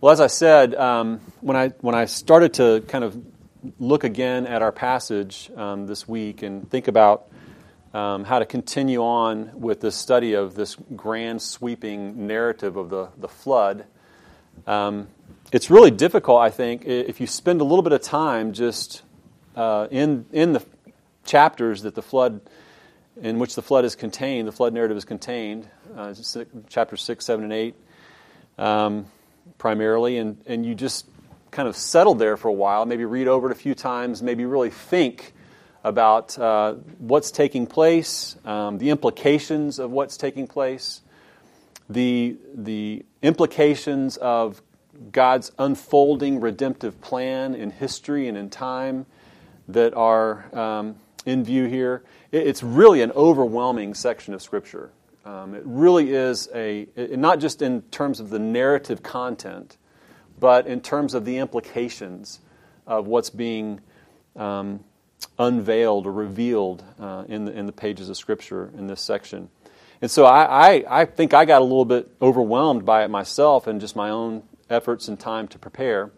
Well, as I said, um, when I when I started to kind of look again at our passage um, this week and think about um, how to continue on with the study of this grand sweeping narrative of the the flood, um, it's really difficult. I think if you spend a little bit of time just uh, in in the chapters that the flood in which the flood is contained, the flood narrative is contained, uh, chapters six, seven, and eight um, primarily, and, and you just kind of settle there for a while, maybe read over it a few times, maybe really think about uh, what's taking place, um, the implications of what's taking place, the, the implications of God's unfolding redemptive plan in history and in time that are um, in view here. It's really an overwhelming section of Scripture. Um, it really is a, it, not just in terms of the narrative content, but in terms of the implications of what's being um, unveiled or revealed uh, in, the, in the pages of Scripture in this section. And so I, I, I, think I got a little bit overwhelmed by it myself and just my own efforts and time to prepare.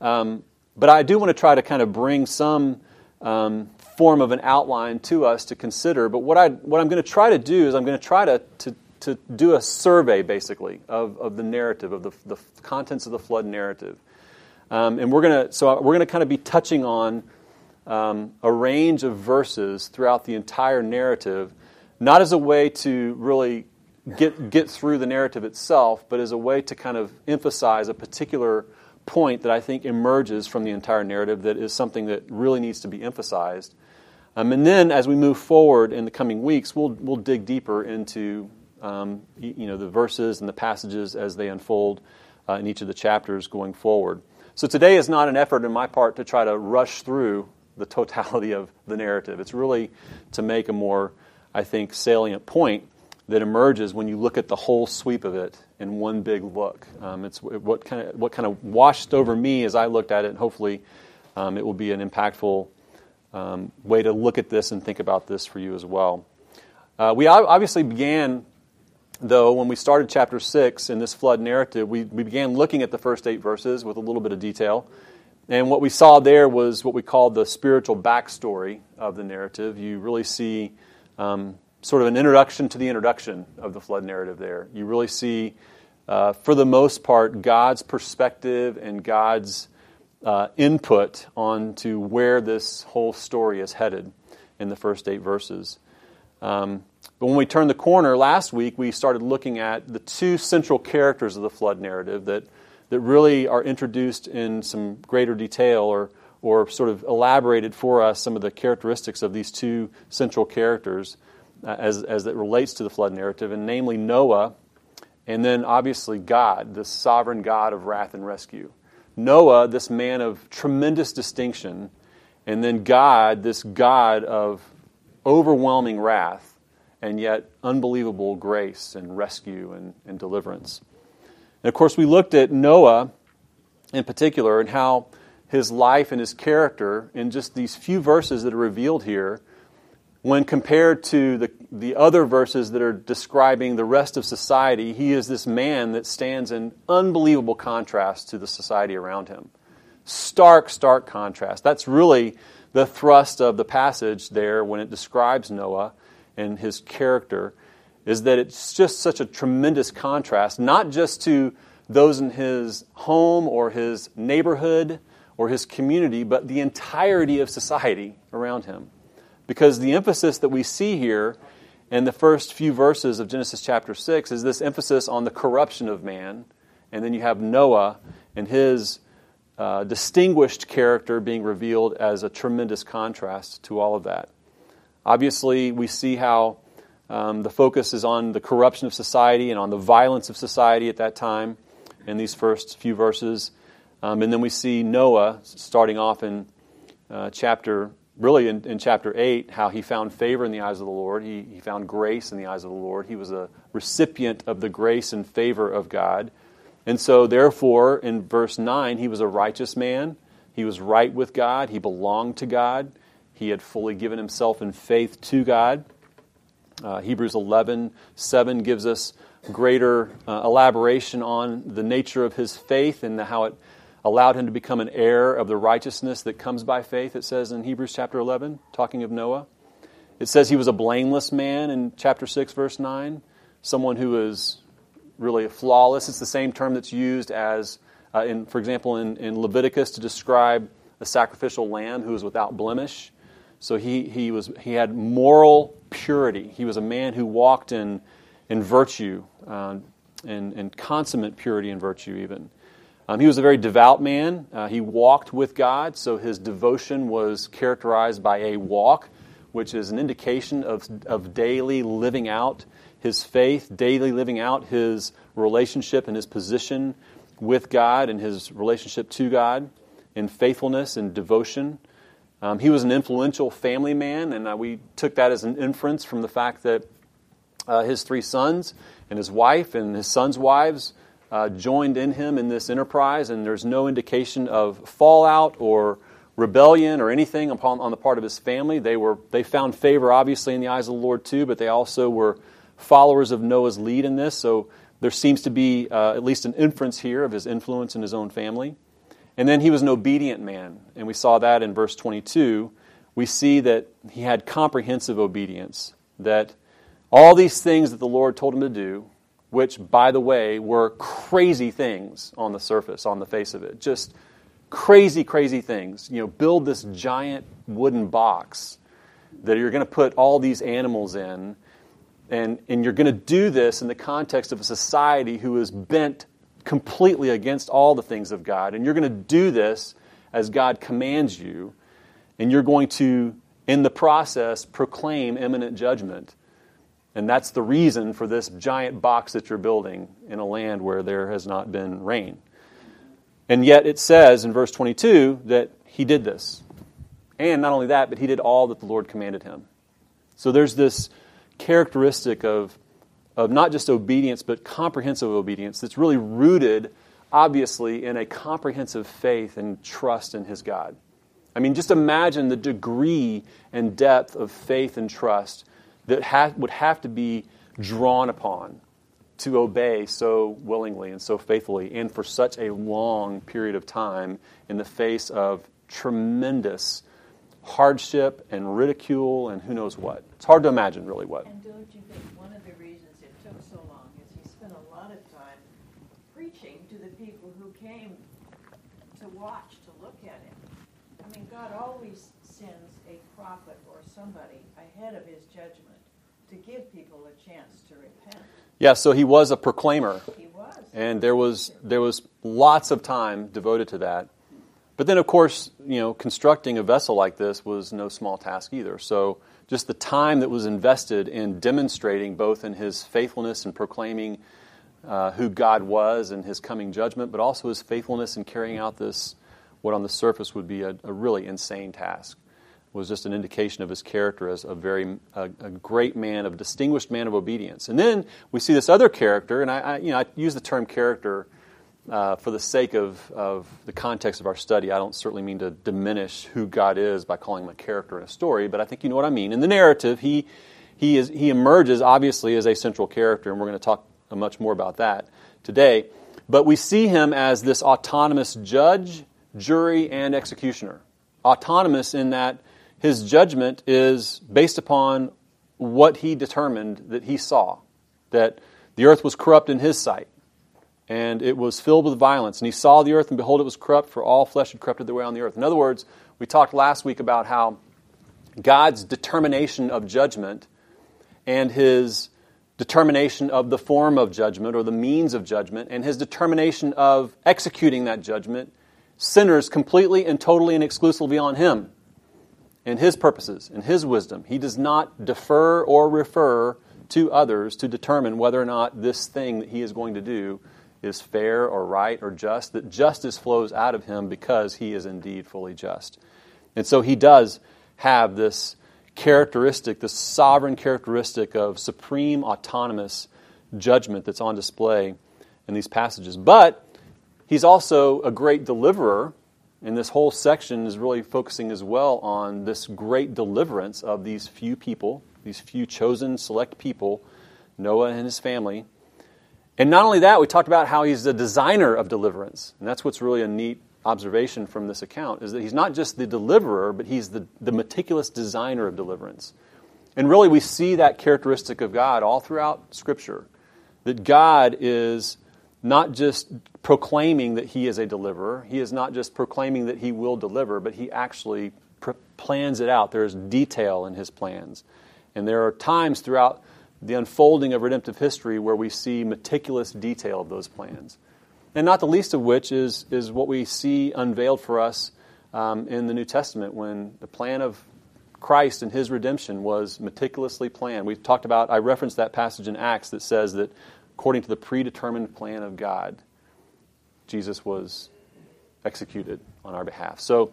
Um, but I do want to try to kind of bring some um, form of an outline to us to consider. But what, I, what I'm going to try to do is I'm going to try to, to, to do a survey, basically, of, of the narrative, of the, the contents of the flood narrative. Um, and we're going to, so we're going to kind of be touching on um, a range of verses throughout the entire narrative, not as a way to really get, get through the narrative itself, but as a way to kind of emphasize a particular point that I think emerges from the entire narrative that is something that really needs to be emphasized. Um, and then as we move forward in the coming weeks, we'll, we'll dig deeper into um, you know, the verses and the passages as they unfold uh, in each of the chapters going forward. So today is not an effort on my part to try to rush through the totality of the narrative. It's really to make a more, I think, salient point that emerges when you look at the whole sweep of it in one big look. Um, it's what kind of what kind of washed over me as I looked at it. And hopefully, um, it will be an impactful um, way to look at this and think about this for you as well. Uh, we obviously began, though, when we started chapter 6 in this flood narrative, we, we began looking at the first eight verses with a little bit of detail. And what we saw there was what we called the spiritual backstory of the narrative. You really see um, sort of an introduction to the introduction of the flood narrative there. You really see, uh, for the most part, God's perspective and God's uh, input onto where this whole story is headed in the first eight verses. Um, but when we turned the corner last week, we started looking at the two central characters of the flood narrative that, that really are introduced in some greater detail or, or sort of elaborated for us some of the characteristics of these two central characters uh, as, as it relates to the flood narrative, and namely Noah, and then obviously God, the sovereign God of wrath and rescue. Noah, this man of tremendous distinction, and then God, this God of overwhelming wrath, and yet unbelievable grace and rescue and, and deliverance. And of course, we looked at Noah in particular and how his life and his character, in just these few verses that are revealed here, when compared to the, the other verses that are describing the rest of society, he is this man that stands in unbelievable contrast to the society around him. Stark, stark contrast. That's really the thrust of the passage there when it describes Noah and his character, is that it's just such a tremendous contrast, not just to those in his home or his neighborhood or his community, but the entirety of society around him. Because the emphasis that we see here in the first few verses of Genesis chapter 6 is this emphasis on the corruption of man. And then you have Noah and his uh, distinguished character being revealed as a tremendous contrast to all of that. Obviously, we see how um, the focus is on the corruption of society and on the violence of society at that time in these first few verses. Um, and then we see Noah starting off in uh, chapter really in, in, chapter 8 how he found favor in the eyes of the Lord. He, he found grace in the eyes of the Lord. He was a recipient of the grace and favor of God. And so, therefore, in verse 9, he was a righteous man. He was right with God. He belonged to God. He had fully given himself in faith to God. Uh, Hebrews 11 7 gives us greater uh, elaboration on the nature of his faith and the, how it allowed him to become an heir of the righteousness that comes by faith, it says in Hebrews chapter 11, talking of Noah. It says he was a blameless man in chapter 6, verse 9, someone who is really flawless. It's the same term that's used as, uh, in, for example, in, in Leviticus to describe a sacrificial lamb who was without blemish. So he, he, was, he had moral purity. He was a man who walked in, in virtue, uh, in, in consummate purity and virtue, even. Um, he was a very devout man. Uh, he walked with God, so his devotion was characterized by a walk, which is an indication of, of daily living out his faith, daily living out his relationship and his position with God and his relationship to God in faithfulness and devotion. Um, he was an influential family man, and uh, we took that as an inference from the fact that uh, his three sons and his wife and his sons' wives uh, joined in him in this enterprise, and there's no indication of fallout or rebellion or anything upon, on the part of his family. They, were, they found favor, obviously, in the eyes of the Lord, too, but they also were followers of Noah's lead in this. So there seems to be uh, at least an inference here of his influence in his own family. And then he was an obedient man, and we saw that in verse 22. We see that he had comprehensive obedience, that all these things that the Lord told him to do, which, by the way, were crazy things on the surface, on the face of it. Just crazy, crazy things. You know, build this giant wooden box that you're going to put all these animals in, and, and you're going to do this in the context of a society who is bent completely against all the things of God. And you're going to do this as God commands you, and you're going to, in the process, proclaim imminent judgment. And that's the reason for this giant box that you're building in a land where there has not been rain. And yet it says in verse 22 that he did this. And not only that, but he did all that the Lord commanded him. So there's this characteristic of, of not just obedience, but comprehensive obedience that's really rooted, obviously, in a comprehensive faith and trust in his God. I mean, just imagine the degree and depth of faith and trust that ha- would have to be drawn upon to obey so willingly and so faithfully and for such a long period of time in the face of tremendous hardship and ridicule and who knows what. It's hard to imagine really what. And don't you think one of the reasons it took so long is he spent a lot of time preaching to the people who came to watch, to look at him. I mean, God always sends a prophet or somebody ahead of his judgment to give people a chance to repent. Yeah, so he was a proclaimer. He was. And there was there was lots of time devoted to that. But then of course, you know, constructing a vessel like this was no small task either. So just the time that was invested in demonstrating both in his faithfulness and proclaiming uh, who God was and his coming judgment, but also his faithfulness in carrying out this, what on the surface would be a, a really insane task was just an indication of his character as a very a, a, great man, a distinguished man of obedience. And then we see this other character, and I, I you know I use the term character uh, for the sake of, of the context of our study. I don't certainly mean to diminish who God is by calling him a character in a story, but I think you know what I mean. In the narrative, he he is he emerges obviously as a central character, and we're going to talk much more about that today. But we see him as this autonomous judge, jury, and executioner. Autonomous in that his judgment is based upon what he determined that he saw, that the earth was corrupt in his sight, and it was filled with violence. And he saw the earth, and behold, it was corrupt, for all flesh had corrupted their way on the earth. In other words, we talked last week about how God's determination of judgment and his determination of the form of judgment or the means of judgment and his determination of executing that judgment centers completely and totally and exclusively on him in his purposes, in his wisdom. He does not defer or refer to others to determine whether or not this thing that he is going to do is fair or right or just, that justice flows out of him because he is indeed fully just. And so he does have this characteristic, this sovereign characteristic of supreme autonomous judgment that's on display in these passages. But he's also a great deliverer and this whole section is really focusing as well on this great deliverance of these few people, these few chosen, select people, Noah and his family, And not only that, we talked about how he's the designer of deliverance. And that's what's really a neat observation from this account is that he's not just the deliverer, but he's the, the meticulous designer of deliverance. And really, we see that characteristic of God all throughout Scripture that God is not just proclaiming that he is a deliverer, he is not just proclaiming that he will deliver, but he actually pr- plans it out. There's detail in his plans. And there are times throughout the unfolding of redemptive history where we see meticulous detail of those plans. And not the least of which is, is what we see unveiled for us um, in the New Testament when the plan of Christ and his redemption was meticulously planned. We talked about, I referenced that passage in Acts that says that according to the predetermined plan of God, Jesus was executed on our behalf. So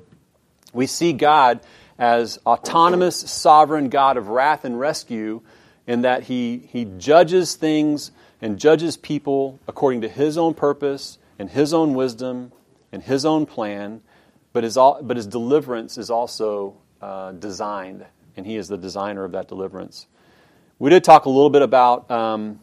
we see God as autonomous, sovereign God of wrath and rescue in that he, he judges things and judges people according to his own purpose and his own wisdom and his own plan, but his, but his deliverance is also uh, designed, and he is the designer of that deliverance. We did talk a little bit about um,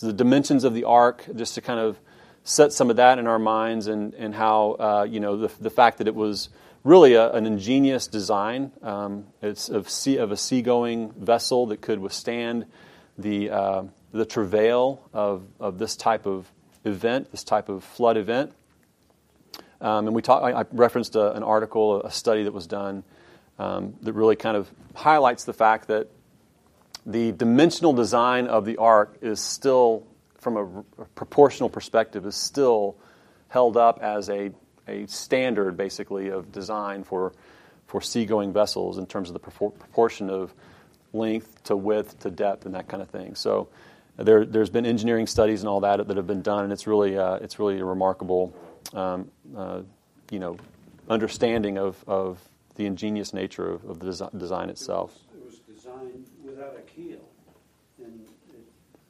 the dimensions of the ark, just to kind of set some of that in our minds, and, and how, uh, you know, the, the fact that it was really a, an ingenious design. Um, it's of, sea, of a seagoing vessel that could withstand the, uh, the travail of, of this type of event, this type of flood event. Um, and we talk, I, referenced a, an article, a study that was done um, that really kind of highlights the fact that the dimensional design of the ark is still, from a, proportional perspective, is still held up as a a standard basically of design for for seagoing vessels in terms of the proportion of length to width to depth and that kind of thing. So there, has been engineering studies and all that that have been done, and it's really uh, it's really a remarkable um, uh, you know understanding of, of the ingenious nature of, of the desi- design itself. It was, it was designed without a keel, and it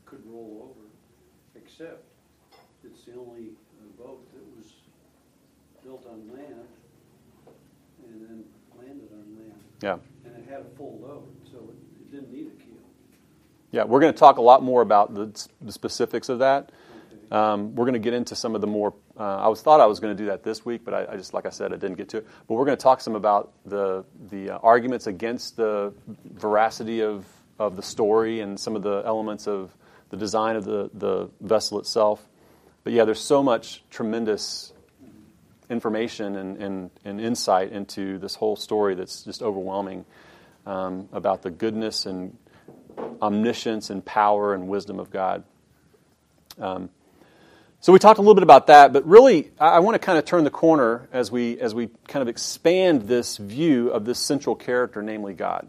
could roll over, except it's the only boat that was built on land and then landed on land. Yeah. And it had a full load, so it, it didn't need a keel. Yeah, we're going to talk a lot more about the, the specifics of that. Okay. Um, we're going to get into some of the more. Uh, I was thought I was going to do that this week, but I, I, just, like I said, I didn't get to it. But we're going to talk some about the the uh, arguments against the veracity of of the story and some of the elements of the design of the the vessel itself. But yeah, there's so much tremendous information and, and, and insight into this whole story that's just overwhelming um, about the goodness and omniscience and power and wisdom of God. Um, so we talked a little bit about that, but really, I, I want to kind of turn the corner as we as we kind of expand this view of this central character, namely God,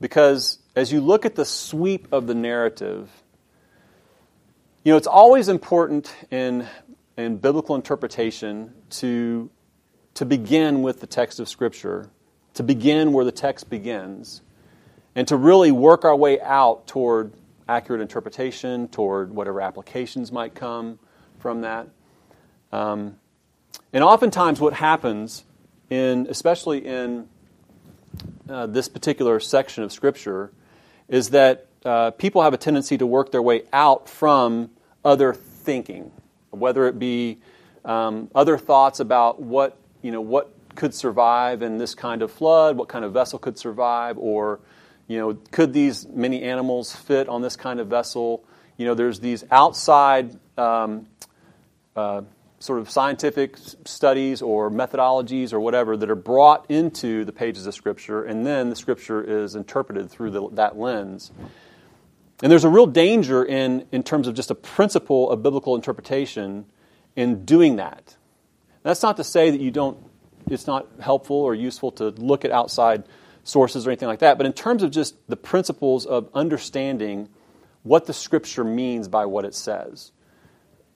because as you look at the sweep of the narrative, you know it's always important in in biblical interpretation to, to begin with the text of Scripture, to begin where the text begins, and to really work our way out toward accurate interpretation, toward whatever applications might come from that. Um, and oftentimes, what happens, in, especially in uh, this particular section of Scripture, is that uh, people have a tendency to work their way out from other thinking whether it be um, other thoughts about what you know what could survive in this kind of flood, what kind of vessel could survive, or you know could these many animals fit on this kind of vessel? You know, there's these outside um, uh, sort of scientific studies or methodologies or whatever that are brought into the pages of Scripture, and then the Scripture is interpreted through the, that lens. And there's a real danger in, in terms of just a principle of biblical interpretation in doing that. That's not to say that you don't, it's not helpful or useful to look at outside sources or anything like that, but in terms of just the principles of understanding what the scripture means by what it says,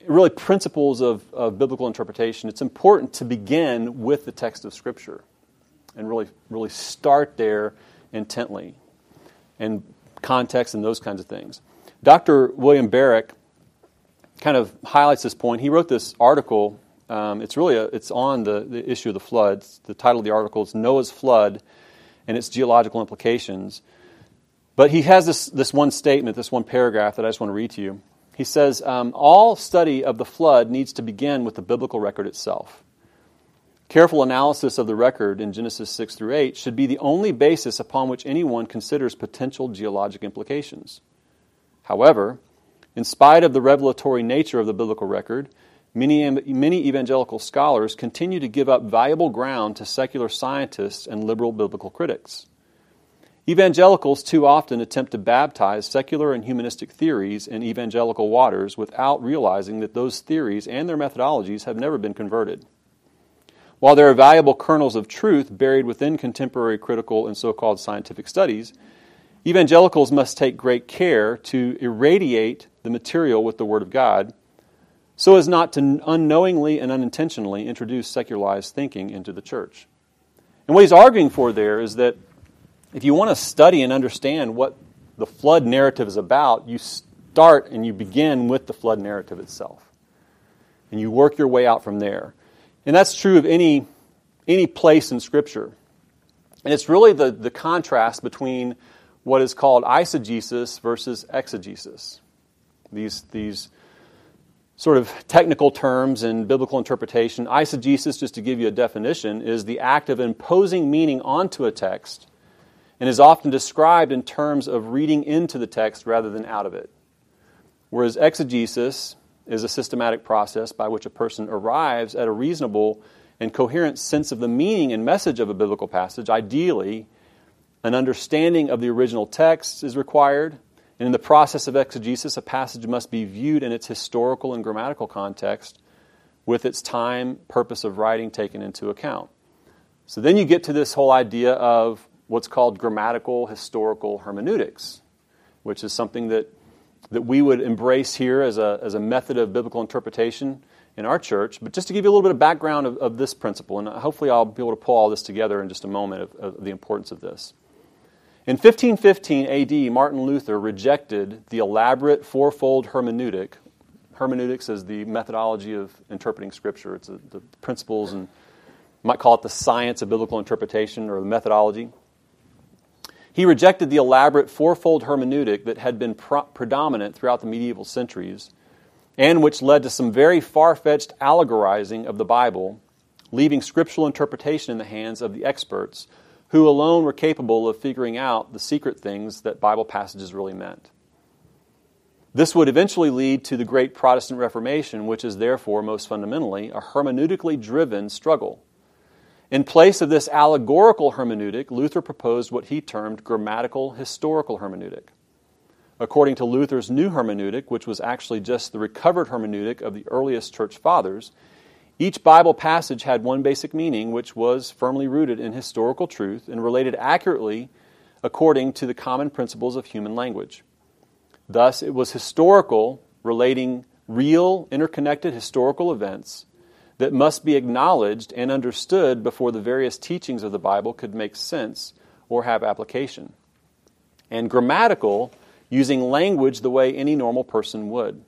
really principles of, of biblical interpretation, it's important to begin with the text of scripture and really, really start there intently. And context and those kinds of things. Dr. William Barrick kind of highlights this point. He wrote this article. Um, it's really a, it's on the, the issue of the flood. The title of the article is Noah's Flood and its geological implications. But he has this, this one statement, this one paragraph that I just want to read to you. He says, um, All study of the flood needs to begin with the biblical record itself. Careful analysis of the record in Genesis 6 through 8 should be the only basis upon which anyone considers potential geologic implications. However, in spite of the revelatory nature of the biblical record, many, many evangelical scholars continue to give up valuable ground to secular scientists and liberal biblical critics. Evangelicals too often attempt to baptize secular and humanistic theories in evangelical waters without realizing that those theories and their methodologies have never been converted. While there are valuable kernels of truth buried within contemporary critical and so called scientific studies, evangelicals must take great care to irradiate the material with the Word of God so as not to unknowingly and unintentionally introduce secularized thinking into the church. And what he's arguing for there is that if you want to study and understand what the flood narrative is about, you start and you begin with the flood narrative itself. And you work your way out from there. And that's true of any, any place in Scripture. And it's really the, the contrast between what is called eisegesis versus exegesis. These, these sort of technical terms in biblical interpretation. Eisegesis, just to give you a definition, is the act of imposing meaning onto a text and is often described in terms of reading into the text rather than out of it. Whereas exegesis is a systematic process by which a person arrives at a reasonable and coherent sense of the meaning and message of a biblical passage. Ideally, an understanding of the original text is required, and in the process of exegesis, a passage must be viewed in its historical and grammatical context with its time, purpose of writing taken into account. So then you get to this whole idea of what's called grammatical historical hermeneutics, which is something that that we would embrace here as a, as a method of biblical interpretation in our church. But just to give you a little bit of background of, of this principle, and hopefully I'll be able to pull all this together in just a moment of, of the importance of this. In 1515 AD, Martin Luther rejected the elaborate fourfold hermeneutic. Hermeneutics is the methodology of interpreting Scripture. It's a, the principles and might call it the science of biblical interpretation or the methodology. He rejected the elaborate fourfold hermeneutic that had been pro- predominant throughout the medieval centuries and which led to some very far fetched allegorizing of the Bible, leaving scriptural interpretation in the hands of the experts who alone were capable of figuring out the secret things that Bible passages really meant. This would eventually lead to the great Protestant Reformation, which is therefore most fundamentally a hermeneutically driven struggle in place of this allegorical hermeneutic, Luther proposed what he termed grammatical historical hermeneutic. According to Luther's new hermeneutic, which was actually just the recovered hermeneutic of the earliest church fathers, each Bible passage had one basic meaning, which was firmly rooted in historical truth and related accurately according to the common principles of human language. Thus, it was historical, relating real, interconnected historical events that must be acknowledged and understood before the various teachings of the Bible could make sense or have application. And grammatical, using language the way any normal person would.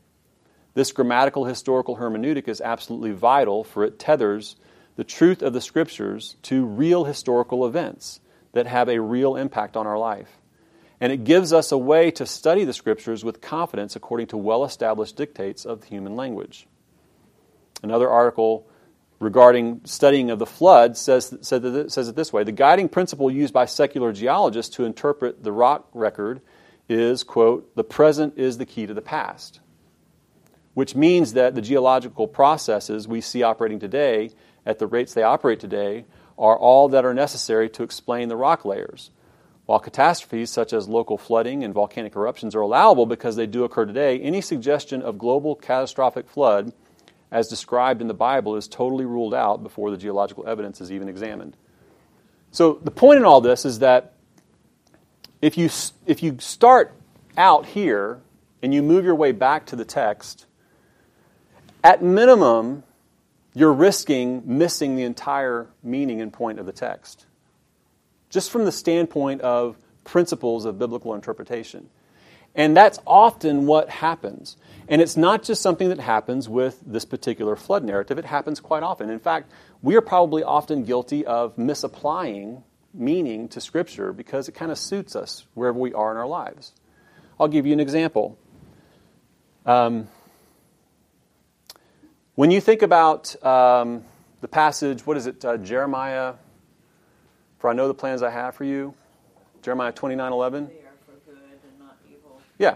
This grammatical historical hermeneutic is absolutely vital, for it tethers the truth of the Scriptures to real historical events that have a real impact on our life. And it gives us a way to study the Scriptures with confidence according to well established dictates of the human language. Another article regarding studying of the flood says, says it this way The guiding principle used by secular geologists to interpret the rock record is, quote, the present is the key to the past, which means that the geological processes we see operating today at the rates they operate today are all that are necessary to explain the rock layers. While catastrophes such as local flooding and volcanic eruptions are allowable because they do occur today, any suggestion of global catastrophic flood as described in the Bible is totally ruled out before the geological evidence is even examined. So the point in all this is that if you, if you start out here and you move your way back to the text, at minimum, you're risking missing the entire meaning and point of the text. Just from the standpoint of principles of biblical interpretation. And that's often what happens. And it's not just something that happens with this particular flood narrative, it happens quite often. In fact, we are probably often guilty of misapplying meaning to Scripture because it kind of suits us wherever we are in our lives. I'll give you an example. Um, when you think about um, the passage, what is it, uh, Jeremiah? For I know the plans I have for you. Jeremiah 29 11. They are for good and not evil. Yeah.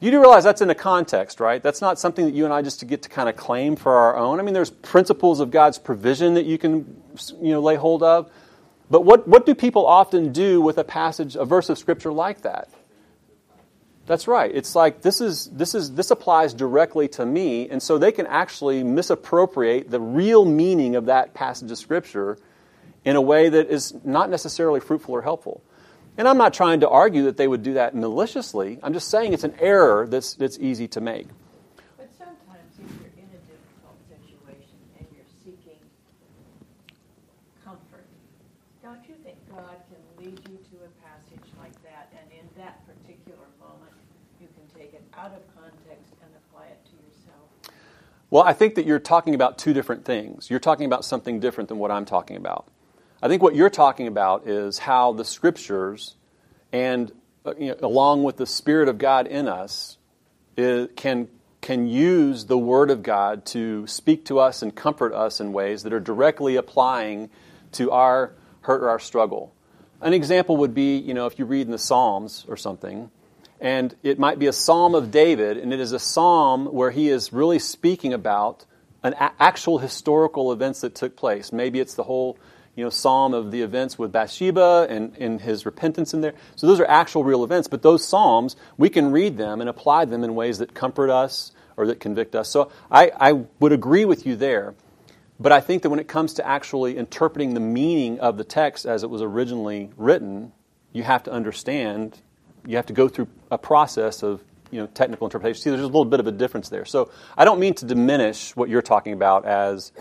You do realize that's in a context, right? That's not something that you and I just get to kind of claim for our own. I mean, there's principles of God's provision that you can, you know, lay hold of. But what, what do people often do with a passage, a verse of Scripture like that? That's right. It's like this is this is this applies directly to me, and so they can actually misappropriate the real meaning of that passage of Scripture in a way that is not necessarily fruitful or helpful. And I'm not trying to argue that they would do that maliciously. I'm just saying it's an error that's, that's easy to make. But sometimes if you're in a difficult situation and you're seeking comfort, don't you think God can lead you to a passage like that and in that particular moment you can take it out of context and apply it to yourself? Well, I think that you're talking about two different things. You're talking about something different than what I'm talking about. I think what you're talking about is how the scriptures and uh, you know, along with the spirit of God in us can can use the word of God to speak to us and comfort us in ways that are directly applying to our hurt or our struggle. An example would be, you know, if you read in the Psalms or something, and it might be a psalm of David, and it is a psalm where he is really speaking about an a- actual historical events that took place. Maybe it's the whole you know, psalm of the events with Bathsheba and, and his repentance in there. So those are actual real events, but those psalms, we can read them and apply them in ways that comfort us or that convict us. So I, I would agree with you there. But I think that when it comes to actually interpreting the meaning of the text as it was originally written, you have to understand, you have to go through a process of you know, technical interpretation. See, there's a little bit of a difference there. So I don't mean to diminish what you're talking about as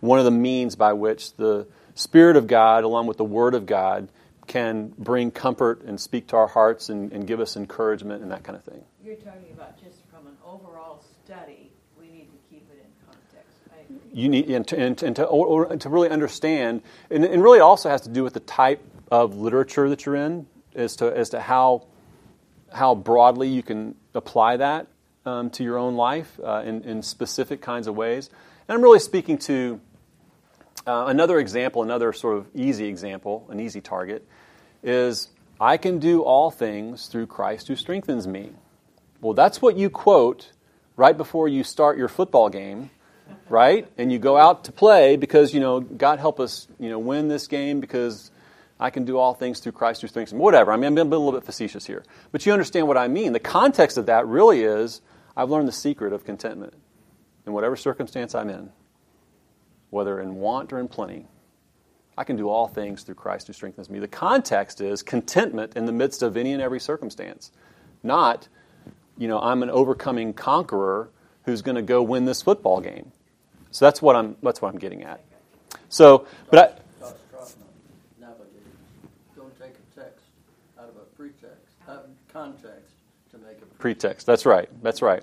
one of the means by which the Spirit of God, along with the Word of God, can bring comfort and speak to our hearts and, and give us encouragement and that kind of thing. You're talking about just from an overall study, we need to keep it in context. You need and to, and to, and to, or, or to really understand, and, and really also has to do with the type of literature that you're in, as to as to how how broadly you can apply that um, to your own life uh, in, in specific kinds of ways. And I'm really speaking to uh, another example, another sort of easy example, an easy target, is I can do all things through Christ who strengthens me. Well, that's what you quote right before you start your football game, right? And you go out to play because, you know, God help us, you know, win this game because I can do all things through Christ who strengthens me. Whatever. I mean, I'm being a little bit facetious here. But you understand what I mean. The context of that really is I've learned the secret of contentment in whatever circumstance I'm in whether in want or in plenty. I can do all things through Christ who strengthens me. The context is contentment in the midst of any and every circumstance, not, you know, I'm an overcoming conqueror who's going to go win this football game. So that's what I'm that's what I'm getting at. So, but I, Josh Trotman navigated. Don't take a text out of a pretext, out context to make a pretext. That's right. That's right.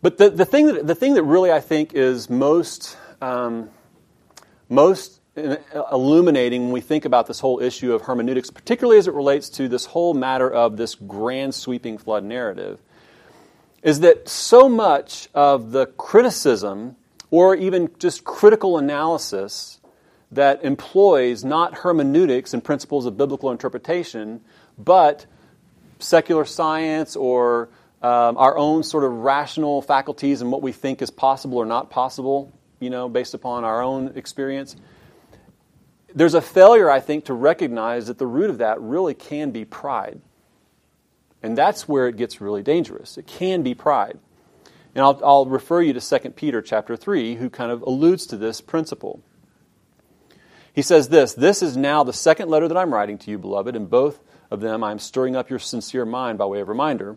But the, the thing that the thing that really I think is most um, most illuminating when we think about this whole issue of hermeneutics, particularly as it relates to this whole matter of this grand sweeping flood narrative, is that so much of the criticism or even just critical analysis that employs not hermeneutics and principles of biblical interpretation, but secular science or um, our own sort of rational faculties and what we think is possible or not possible you know, based upon our own experience. There's a failure, I think, to recognize that the root of that really can be pride. And that's where it gets really dangerous. It can be pride. And I'll, I'll refer you to 2 Peter chapter 3, who kind of alludes to this principle. He says this This is now the second letter that I'm writing to you, beloved, and both of them I'm stirring up your sincere mind by way of reminder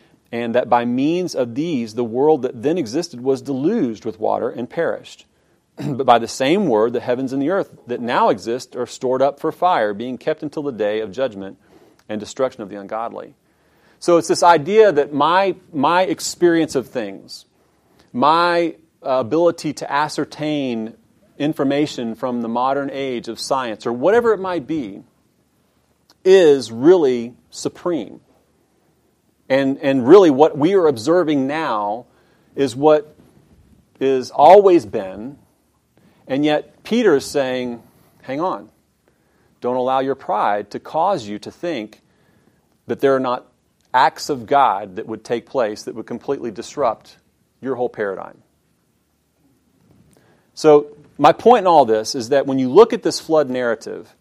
and that by means of these the world that then existed was deluged with water and perished. but by the same word, the heavens and the earth that now exist are stored up for fire, being kept until the day of judgment and destruction of the ungodly. So it's this idea that my, my experience of things, my uh, ability to ascertain information from the modern age of science, or whatever it might be, is really supreme. And, and really, what we are observing now is what is always been, and yet Peter is saying, hang on. Don't allow your pride to cause you to think that there are not acts of God that would take place that would completely disrupt your whole paradigm. So, my point in all this is that when you look at this flood narrative,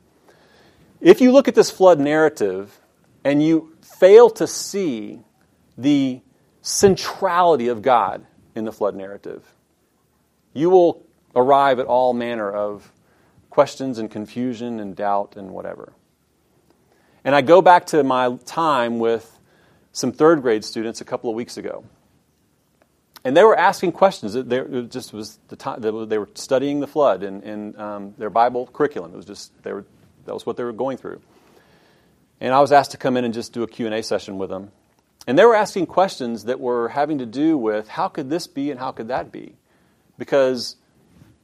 if you look at this flood narrative and you fail to see the centrality of God in the flood narrative, you will arrive at all manner of questions and confusion and doubt and whatever. And I go back to my time with some third grade students a couple of weeks ago. And they were asking questions. It, just was the time they were studying the flood in, in um, their Bible curriculum. It was just they were that was what they were going through. And I was asked to come in and just do a Q&A session with them. And they were asking questions that were having to do with how could this be and how could that be? Because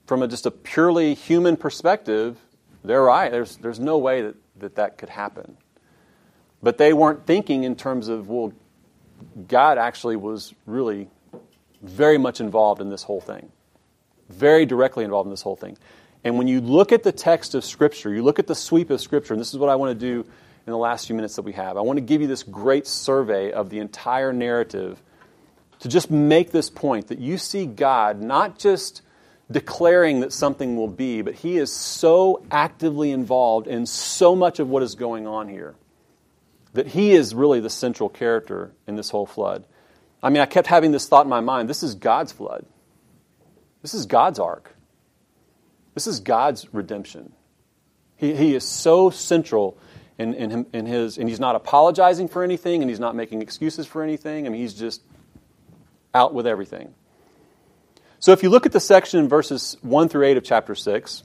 from a, just a purely human perspective, they're right. There's, there's no way that, that that could happen. But they weren't thinking in terms of, well, God actually was really very much involved in this whole thing, very directly involved in this whole thing. And when you look at the text of Scripture, you look at the sweep of Scripture, and this is what I want to do in the last few minutes that we have. I want to give you this great survey of the entire narrative to just make this point that you see God not just declaring that something will be, but He is so actively involved in so much of what is going on here that He is really the central character in this whole flood. I mean, I kept having this thought in my mind this is God's flood, this is God's ark. This is God's redemption. He, he is so central in, in, in his, and he's not apologizing for anything, and he's not making excuses for anything. I mean, he's just out with everything. So if you look at the section in verses 1 through 8 of chapter 6,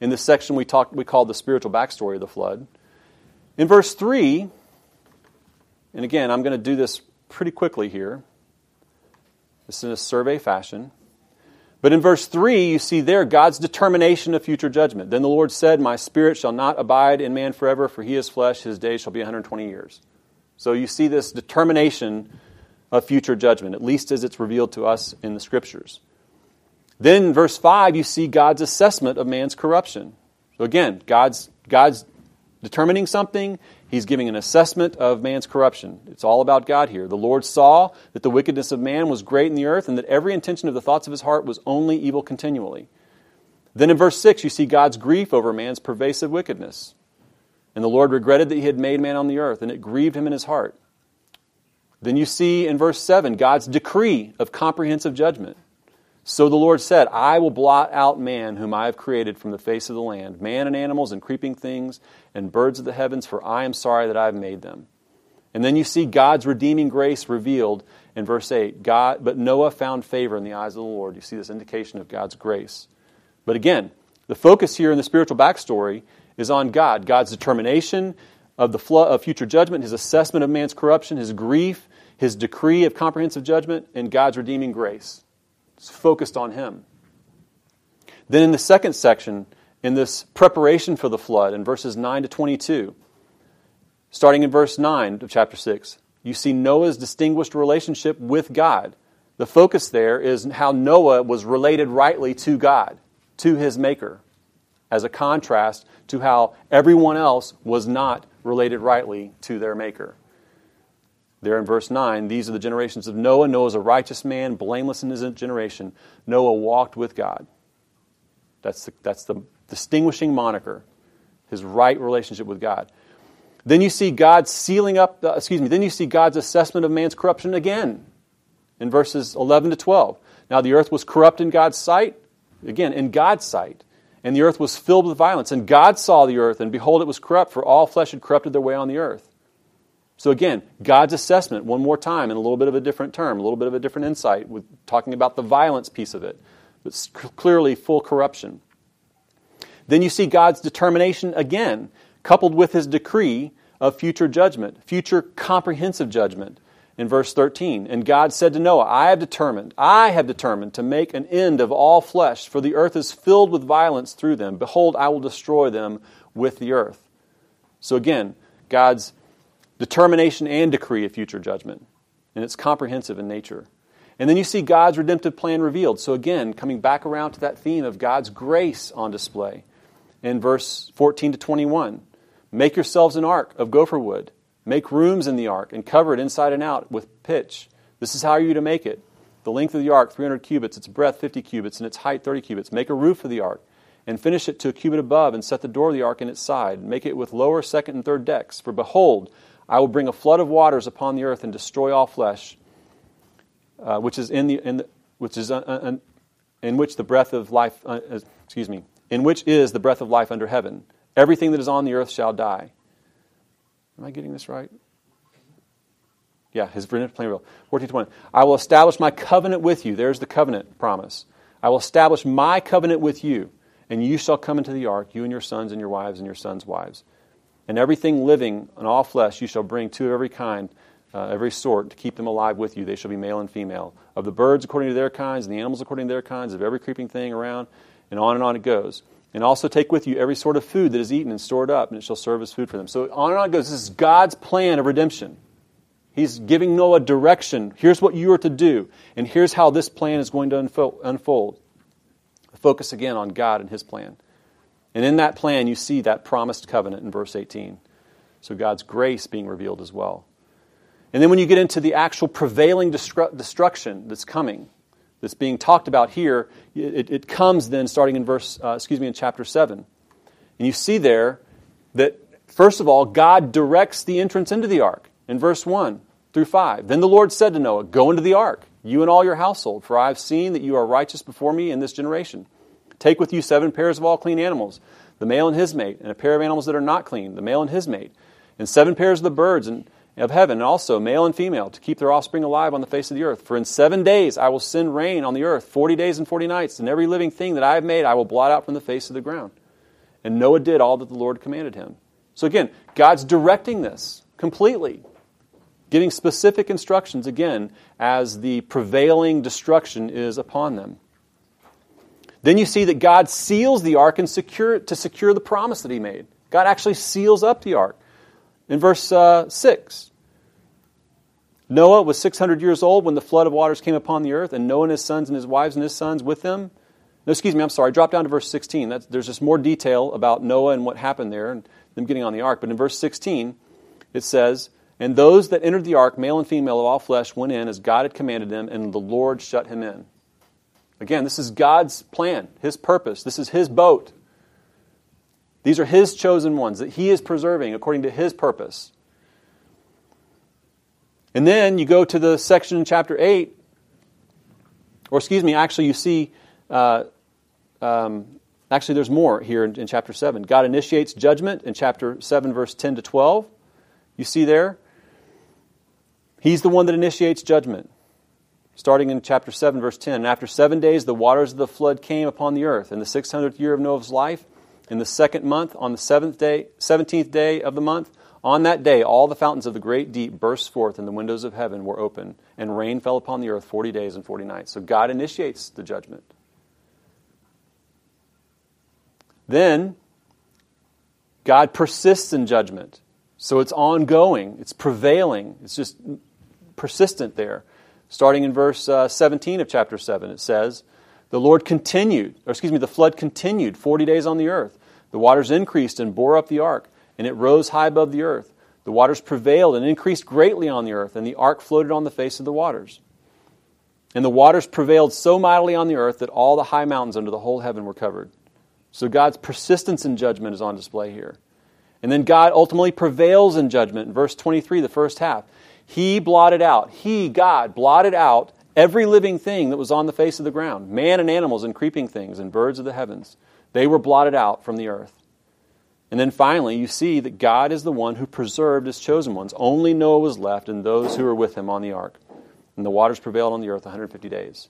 in this section we, talk, we call the spiritual backstory of the flood, in verse 3, and again, I'm going to do this pretty quickly here. This is in a survey fashion. But in verse 3, you see there God's determination of future judgment. Then the Lord said, My spirit shall not abide in man forever, for he is flesh, his days shall be 120 years. So you see this determination of future judgment, at least as it's revealed to us in the scriptures. Then verse 5, you see God's assessment of man's corruption. So again, God's, God's determining something, He's giving an assessment of man's corruption. It's all about God here. The Lord saw that the wickedness of man was great in the earth and that every intention of the thoughts of his heart was only evil continually. Then in verse 6, you see God's grief over man's pervasive wickedness. And the Lord regretted that he had made man on the earth, and it grieved him in his heart. Then you see in verse 7 God's decree of comprehensive judgment. So the Lord said, I will blot out man whom I have created from the face of the land, man and animals and creeping things and birds of the heavens, for I am sorry that I have made them. And then you see God's redeeming grace revealed in verse 8. God, but Noah found favor in the eyes of the Lord. You see this indication of God's grace. But again, the focus here in the spiritual backstory is on God, God's determination of the flood of future judgment, his assessment of man's corruption, his grief, his decree of comprehensive judgment, and God's redeeming grace. It's focused on him. Then in the second section, in this preparation for the flood, in verses 9 to 22, starting in verse 9 of chapter 6, you see Noah's distinguished relationship with God. The focus there is how Noah was related rightly to God, to his Maker, as a contrast to how everyone else was not related rightly to their Maker. There in verse 9, these are the generations of Noah. Noah was a righteous man, blameless in his generation. Noah walked with God. That's the, that's the distinguishing moniker, his right relationship with God. Then you see God sealing up, uh, excuse me, then you see God's assessment of man's corruption again in verses 11 to 12. Now the earth was corrupt in God's sight, again, in God's sight, and the earth was filled with violence. And God saw the earth, and behold, it was corrupt, for all flesh had corrupted their way on the earth. So again, God's assessment, one more time, in a little bit of a different term, a little bit of a different insight, with talking about the violence piece of it. but clearly full corruption. Then you see God's determination again, coupled with his decree of future judgment, future comprehensive judgment in verse 13. And God said to Noah, I have determined, I have determined to make an end of all flesh, for the earth is filled with violence through them. Behold, I will destroy them with the earth. So again, God's determination and decree of future judgment. And it's comprehensive in nature. And then you see God's redemptive plan revealed. So again, coming back around to that theme of God's grace on display in verse 14 to 21. Make yourselves an ark of gopher wood. Make rooms in the ark and cover it inside and out with pitch. This is how you're to make it. The length of the ark, 300 cubits, its breadth, 50 cubits, and its height, 30 cubits. Make a roof for the ark and finish it to a cubit above and set the door of the ark in its side. Make it with lower, second, and third decks. For behold, I will bring a flood of waters upon the earth and destroy all flesh, uh, which is in the, in the which is uh, uh, in which the breath of life, uh, excuse me, in which is the breath of life under heaven. Everything that is on the earth shall die. Am I getting this right? Yeah, his plain will. 14 I will establish my covenant with you. There's the covenant promise. I will establish my covenant with you, and you shall come into the ark, you and your sons and your wives and your sons' wives. And everything living and all flesh you shall bring two of every kind, uh, every sort, to keep them alive with you. They shall be male and female. Of the birds according to their kinds, and the animals according to their kinds, of every creeping thing around, and on and on it goes. And also take with you every sort of food that is eaten and stored up, and it shall serve as food for them. So on and on it goes. This is God's plan of redemption. He's giving Noah direction. Here's what you are to do, and here's how this plan is going to unfold. Focus again on God and His plan. And in that plan, you see that promised covenant in verse 18. So God's grace being revealed as well. And then when you get into the actual prevailing destru- destruction that's coming, that's being talked about here, it, it comes then starting in verse, uh, excuse me, in chapter 7. And you see there that, first of all, God directs the entrance into the ark in verse 1 through 5. Then the Lord said to Noah, Go into the ark, you and all your household, for I have seen that you are righteous before me in this generation. Take with you seven pairs of all clean animals, the male and his mate, and a pair of animals that are not clean, the male and his mate, and seven pairs of the birds and of heaven, and also male and female, to keep their offspring alive on the face of the earth. For in seven days I will send rain on the earth, forty days and forty nights, and every living thing that I have made I will blot out from the face of the ground. And Noah did all that the Lord commanded him. So again, God's directing this completely, giving specific instructions again as the prevailing destruction is upon them. Then you see that God seals the ark and secure, to secure the promise that he made. God actually seals up the ark. In verse uh, 6, Noah was 600 years old when the flood of waters came upon the earth, and Noah and his sons and his wives and his sons with them. No, excuse me, I'm sorry. Drop down to verse 16. That's, there's just more detail about Noah and what happened there and them getting on the ark. But in verse 16, it says, And those that entered the ark, male and female of all flesh, went in as God had commanded them, and the Lord shut him in. Again, this is God's plan, His purpose. This is His boat. These are His chosen ones that He is preserving according to His purpose. And then you go to the section in chapter 8, or excuse me, actually, you see, uh, um, actually, there's more here in, in chapter 7. God initiates judgment in chapter 7, verse 10 to 12. You see there? He's the one that initiates judgment starting in chapter 7, verse 10. And after seven days, the waters of the flood came upon the earth. In the 600th year of Noah's life, in the second month, on the seventh day, 17th day of the month, on that day, all the fountains of the great deep burst forth, and the windows of heaven were open, and rain fell upon the earth 40 days and 40 nights. So God initiates the judgment. Then, God persists in judgment. So it's ongoing, it's prevailing, it's just persistent there. Starting in verse uh, 17 of chapter 7, it says, The Lord continued, or excuse me, the flood continued 40 days on the earth. The waters increased and bore up the ark, and it rose high above the earth. The waters prevailed and increased greatly on the earth, and the ark floated on the face of the waters. And the waters prevailed so mightily on the earth that all the high mountains under the whole heaven were covered. So God's persistence in judgment is on display here. And then God ultimately prevails in judgment in verse 23, the first half. He blotted out, He, God, blotted out every living thing that was on the face of the ground man and animals and creeping things and birds of the heavens. They were blotted out from the earth. And then finally, you see that God is the one who preserved his chosen ones. Only Noah was left and those who were with him on the ark. And the waters prevailed on the earth 150 days.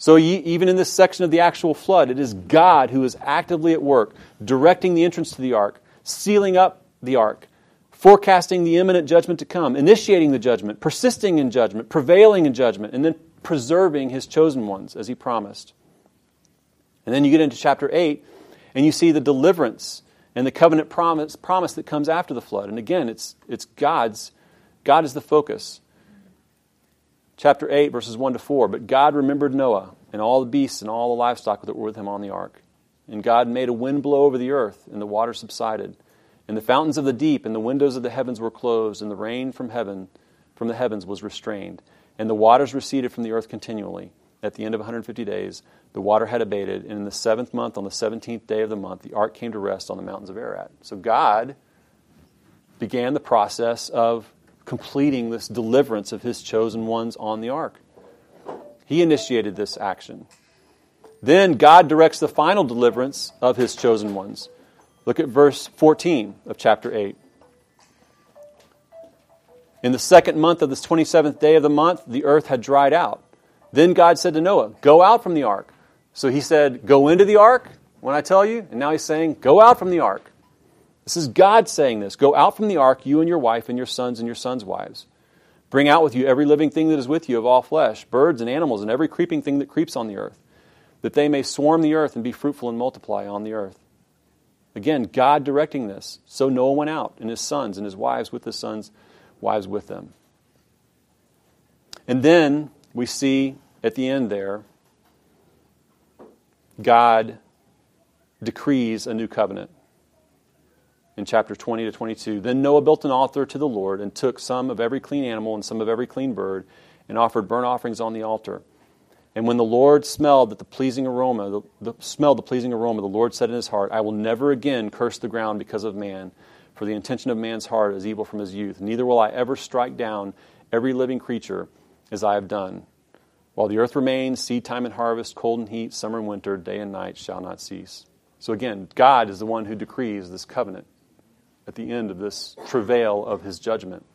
So, even in this section of the actual flood, it is God who is actively at work, directing the entrance to the ark, sealing up the ark, forecasting the imminent judgment to come, initiating the judgment, persisting in judgment, prevailing in judgment, and then preserving his chosen ones as he promised. And then you get into chapter 8, and you see the deliverance and the covenant promise, promise that comes after the flood. And again, it's, it's God's, God is the focus. Chapter 8, verses 1 to 4. But God remembered Noah and all the beasts and all the livestock that were with him on the ark. And God made a wind blow over the earth, and the water subsided. And the fountains of the deep and the windows of the heavens were closed, and the rain from heaven, from the heavens was restrained. And the waters receded from the earth continually. At the end of 150 days, the water had abated, and in the seventh month, on the 17th day of the month, the ark came to rest on the mountains of Ararat. So God began the process of completing this deliverance of his chosen ones on the ark. He initiated this action. Then God directs the final deliverance of his chosen ones. Look at verse 14 of chapter 8. In the second month of the 27th day of the month, the earth had dried out. Then God said to Noah, Go out from the ark. So he said, Go into the ark when I tell you. And now he's saying, Go out from the ark. This is God saying this. Go out from the ark, you and your wife, and your sons and your sons' wives. Bring out with you every living thing that is with you of all flesh, birds and animals, and every creeping thing that creeps on the earth, that they may swarm the earth and be fruitful and multiply on the earth. Again, God directing this. So Noah went out, and his sons and his wives with his sons' wives with them. And then we see at the end there, God decrees a new covenant. In chapter 20 to 22, then Noah built an altar to the Lord and took some of every clean animal and some of every clean bird and offered burnt offerings on the altar. And when the Lord smelled that the pleasing aroma, the, the, smelled the pleasing aroma, the Lord said in his heart, I will never again curse the ground because of man, for the intention of man's heart is evil from his youth. Neither will I ever strike down every living creature as I have done. While the earth remains, seed time and harvest, cold and heat, summer and winter, day and night shall not cease. So again, God is the one who decrees this covenant at the end of this travail of his judgment.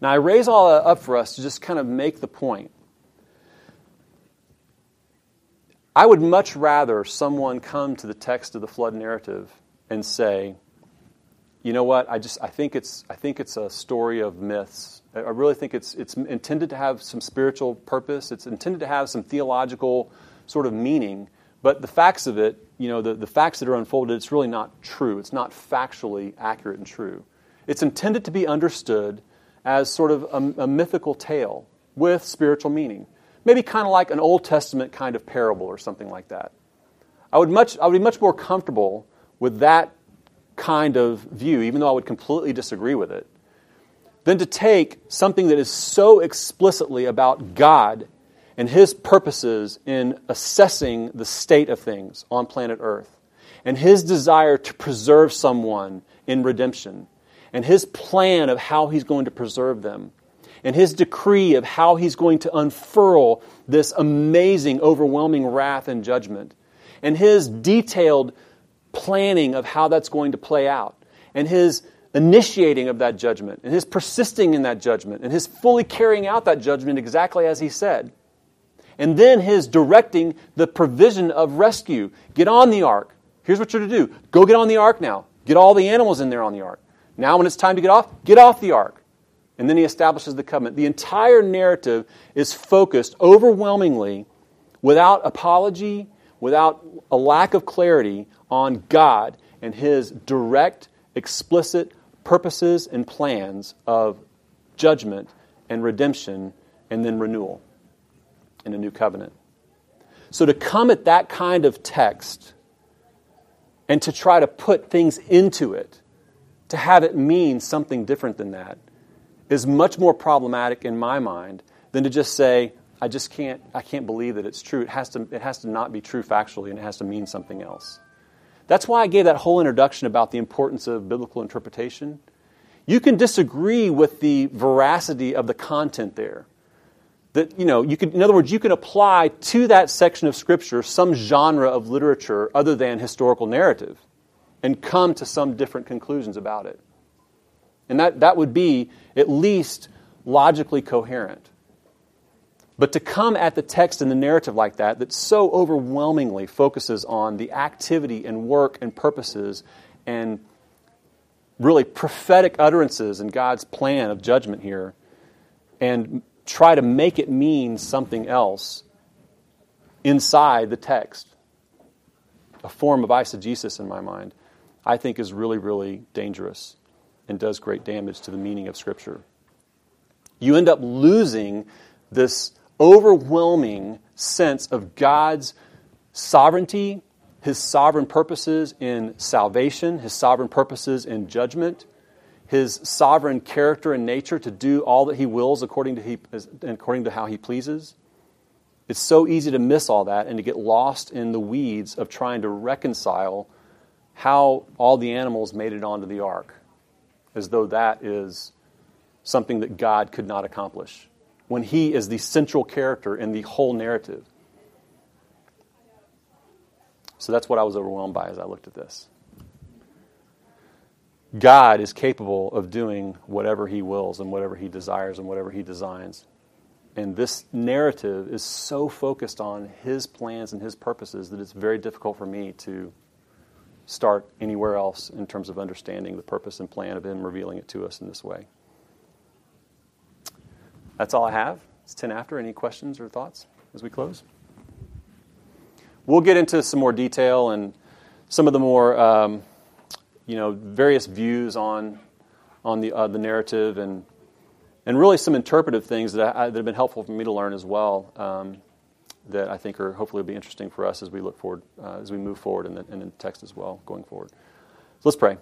Now, I raise all that up for us to just kind of make the point. I would much rather someone come to the text of the flood narrative and say, you know what, I just I think it's I think it's a story of myths I really think it's, it's intended to have some spiritual purpose. It's intended to have some theological sort of meaning. But the facts of it, you know, the, the facts that are unfolded, it's really not true. It's not factually accurate and true. It's intended to be understood as sort of a, a mythical tale with spiritual meaning. Maybe kind of like an Old Testament kind of parable or something like that. I would, much, I would be much more comfortable with that kind of view, even though I would completely disagree with it than to take something that is so explicitly about God and His purposes in assessing the state of things on planet Earth and His desire to preserve someone in redemption and His plan of how He's going to preserve them and His decree of how He's going to unfurl this amazing, overwhelming wrath and judgment and His detailed planning of how that's going to play out and His initiating of that judgment and his persisting in that judgment and his fully carrying out that judgment exactly as he said. And then his directing the provision of rescue. Get on the ark. Here's what you're to do go get on the ark now. Get all the animals in there on the ark. Now, when it's time to get off, get off the ark. And then he establishes the covenant. The entire narrative is focused overwhelmingly, without apology, without a lack of clarity, on God and his direct, explicit purposes and plans of judgment and redemption and then renewal in a new covenant. So to come at that kind of text and to try to put things into it, to have it mean something different than that, is much more problematic in my mind than to just say, I just can't, I can't believe that it's true. It has, to, it has to not be true factually and it has to mean something else. That's why I gave that whole introduction about the importance of biblical interpretation. You can disagree with the veracity of the content there. That, you know, you could, in other words, you can apply to that section of Scripture some genre of literature other than historical narrative and come to some different conclusions about it. And that, that would be at least logically coherent. But to come at the text and the narrative like that, that so overwhelmingly focuses on the activity and work and purposes and really prophetic utterances in God's plan of judgment here, and try to make it mean something else inside the text, a form of eisegesis in my mind, I think is really, really dangerous and does great damage to the meaning of Scripture. You end up losing this overwhelming sense of God's sovereignty, His sovereign purposes in salvation, His sovereign purposes in judgment, His sovereign character and nature to do all that He wills according to, he, according to how He pleases. It's so easy to miss all that and to get lost in the weeds of trying to reconcile how all the animals made it onto the ark, as though that is something that God could not accomplish when he is the central character in the whole narrative. So that's what I was overwhelmed by as I looked at this. God is capable of doing whatever he wills and whatever he desires and whatever he designs. And this narrative is so focused on his plans and his purposes that it's very difficult for me to start anywhere else in terms of understanding the purpose and plan of him revealing it to us in this way. That's all I have. It's 10 after. Any questions or thoughts as we close? We'll get into some more detail and some of the more, um, you know, various views on, on the, uh, the narrative and, and really some interpretive things that, I, that have been helpful for me to learn as well um, that I think are hopefully will be interesting for us as we look forward, uh, as we move forward in the, in the text as well going forward. So let's pray.